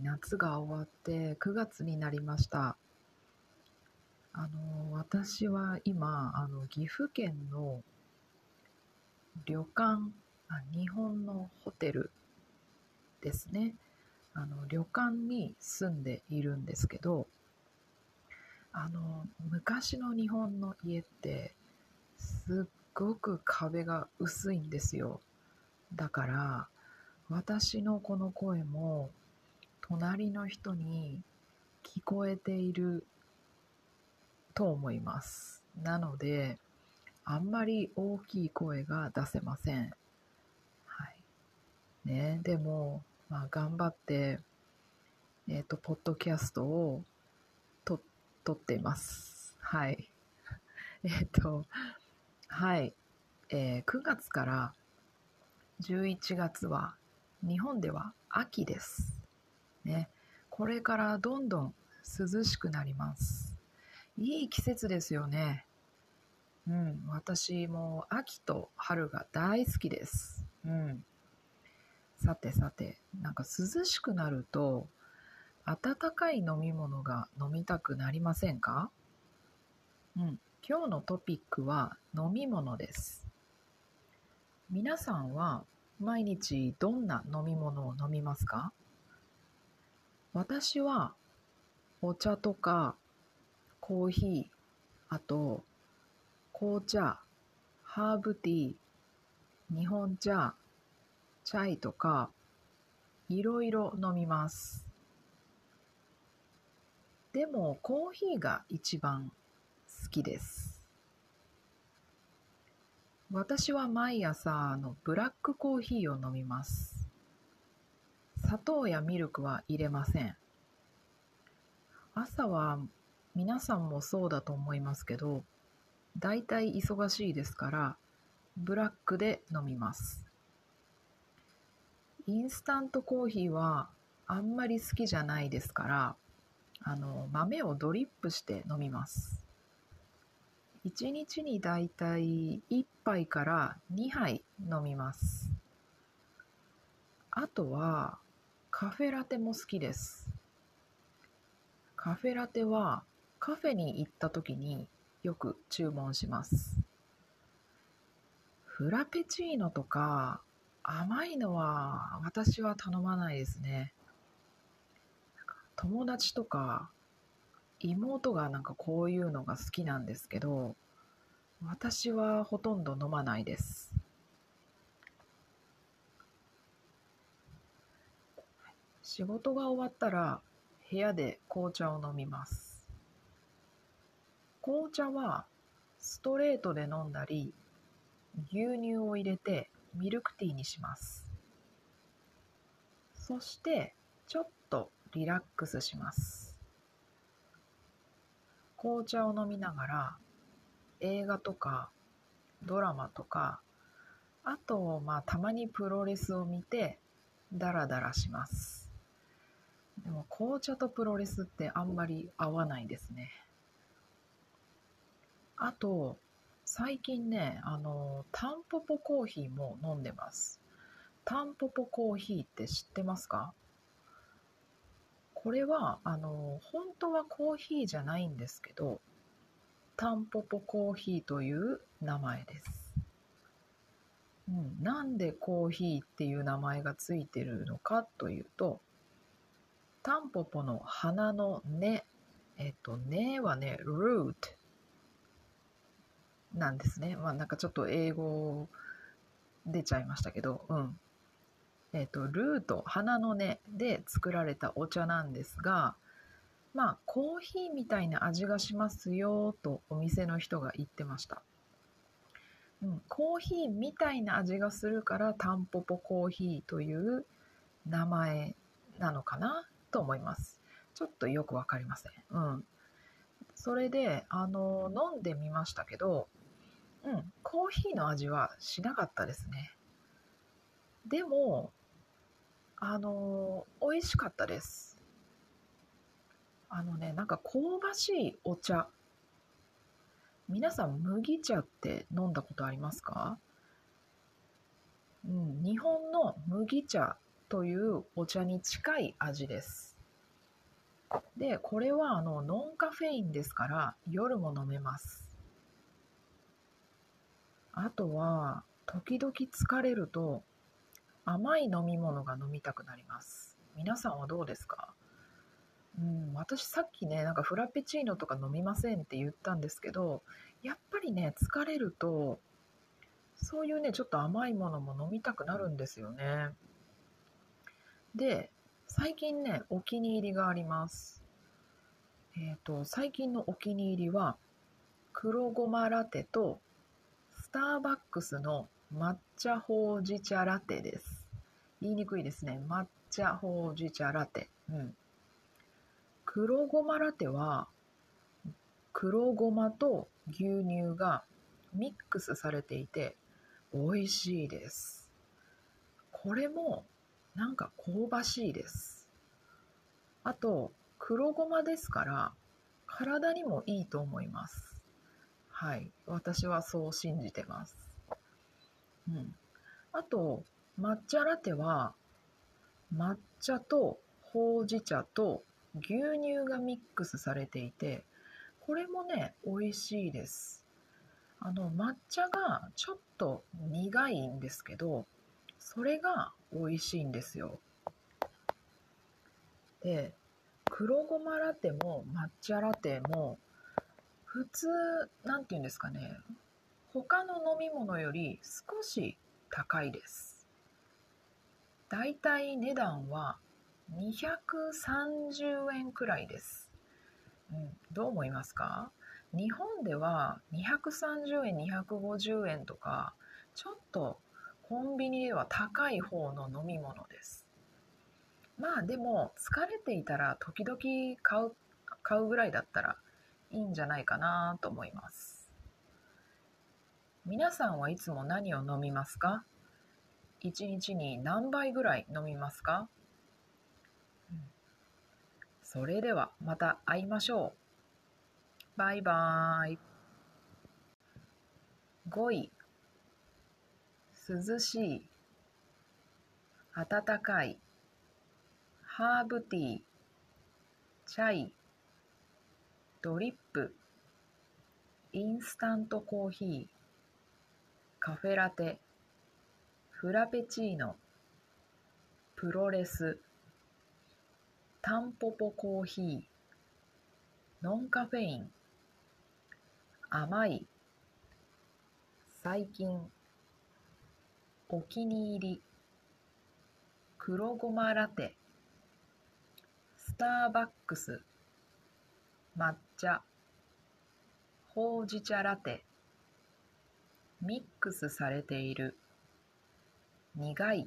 夏が終わって9月になりました。あの私は今あの岐阜県の旅館あ日本のホテルですね。あの旅館に住んでいるんですけどあの昔の日本の家ってすっごく壁が薄いんですよ。だから私のこの声も隣の人に聞こえていると思います。なのであんまり大きい声が出せません。はい。ねでもまあ頑張ってえっ、ー、とポッドキャストをと撮っています。はい。えっ、とはい、えー、9月から11月は日本では秋です。ね、これからどんどん涼しくなります。いい季節ですよね。うん、私も秋と春が大好きです。うん。さてさて、なんか涼しくなると、温かい飲み物が飲みたくなりませんか？うん。今日のトピックは飲み物です。皆さんは毎日どんな飲み物を飲みますか？私はお茶とかコーヒー、あと紅茶、ハーブティー、日本茶、チャイとかいろいろ飲みます。でもコーヒーが一番好きです。私は毎朝のブラックコーヒーを飲みます。砂糖やミルクは入れません。朝は皆さんもそうだと思いますけど、だいたい忙しいですから、ブラックで飲みます。インスタントコーヒーはあんまり好きじゃないですから、あの、豆をドリップして飲みます。1日にだいたい1杯から2杯飲みます。あとはカフェラテも好きです。カフェラテはカフェに行った時によく注文します。フラペチーノとか甘いのは私は頼まないですね。友達とか妹がなんかこういうのが好きなんですけど私はほとんど飲まないです仕事が終わったら部屋で紅茶を飲みます。紅茶はストレートで飲んだり牛乳を入れてミルクティーにします。そしてちょっとリラックスします。紅茶を飲みながら映画とかドラマとかあとまあたまにプロレスを見てダラダラします。でも紅茶とプロレスってあんまり合わないですね。あと最近ねあのタンポポコーヒーも飲んでます。タンポポコーヒーって知ってますか？これはあの本当はコーヒーじゃないんですけどタンポポコーヒーという名前です。うん、なんでコーヒーっていう名前がついてるのかというと、タンポポの花の根、えっと、根はね、root なんですね。まあなんかちょっと英語出ちゃいましたけど、うん。えっと、ルート、花の根で作られたお茶なんですが、まあコーヒーみたいな味がしますよとお店の人が言ってました。うん、コーヒーみたいな味がするからタンポポコーヒーという名前なのかなと思います。ちょっとよくわかりません。うん。それで、あの、飲んでみましたけど、うん、コーヒーの味はしなかったですね。でも、あの、美味しかったです。あのね、なんか香ばしいお茶。皆さん麦茶って飲んだことありますか？うん、日本の麦茶というお茶に近い味です。でこれはあのノンカフェインですから夜も飲めます。あとは時々疲れると甘い飲み物が飲みたくなります。皆さんはどうですか？うん、私さっきねなんかフラペチーノとか飲みませんって言ったんですけどやっぱりね疲れるとそういうねちょっと甘いものも飲みたくなるんですよね。で最近ねお気に入りがあります。えっ、ー、と最近のお気に入りは黒ごまラテとスターバックスの抹茶ほうじ茶ラテです。言いにくいですね。抹茶ほうじ茶ラテ。うん。黒ごまラテは黒ごまと牛乳がミックスされていて美味しいです。これもなんか香ばしいです。あと黒ごまですから体にもいいと思います。はい、私はそう信じてます。うん。あと抹茶ラテは抹茶とほうじ茶と牛乳がミックスされていてこれもね美味しいですあの抹茶がちょっと苦いんですけどそれが美味しいんですよ。で黒ごまラテも抹茶ラテも普通何て言うんですかね。他の飲み物より少し高いです。だいたい値段は230円くらいです、うん、どう思いますか？日本では230円250円とかちょっとコンビニでは高い方の飲み物ですまあでも疲れていたら時々買う買うぐらいだったらいいんじゃないかなと思います皆さんはいつも何を飲みますか？1日に何杯ぐらい飲みますか？それではまた会いましょう。バイバーイ。5位。涼しい。暖かい。ハーブティー。チャイ。ドリップ。インスタントコーヒー。カフェラテ。フラペチーノ。プロレス。タンポポコーヒーノンカフェイン甘い最近お気に入り。黒ごまラテ。スターバックス。抹茶。ほうじ茶ラテ。ミックスされている。苦い。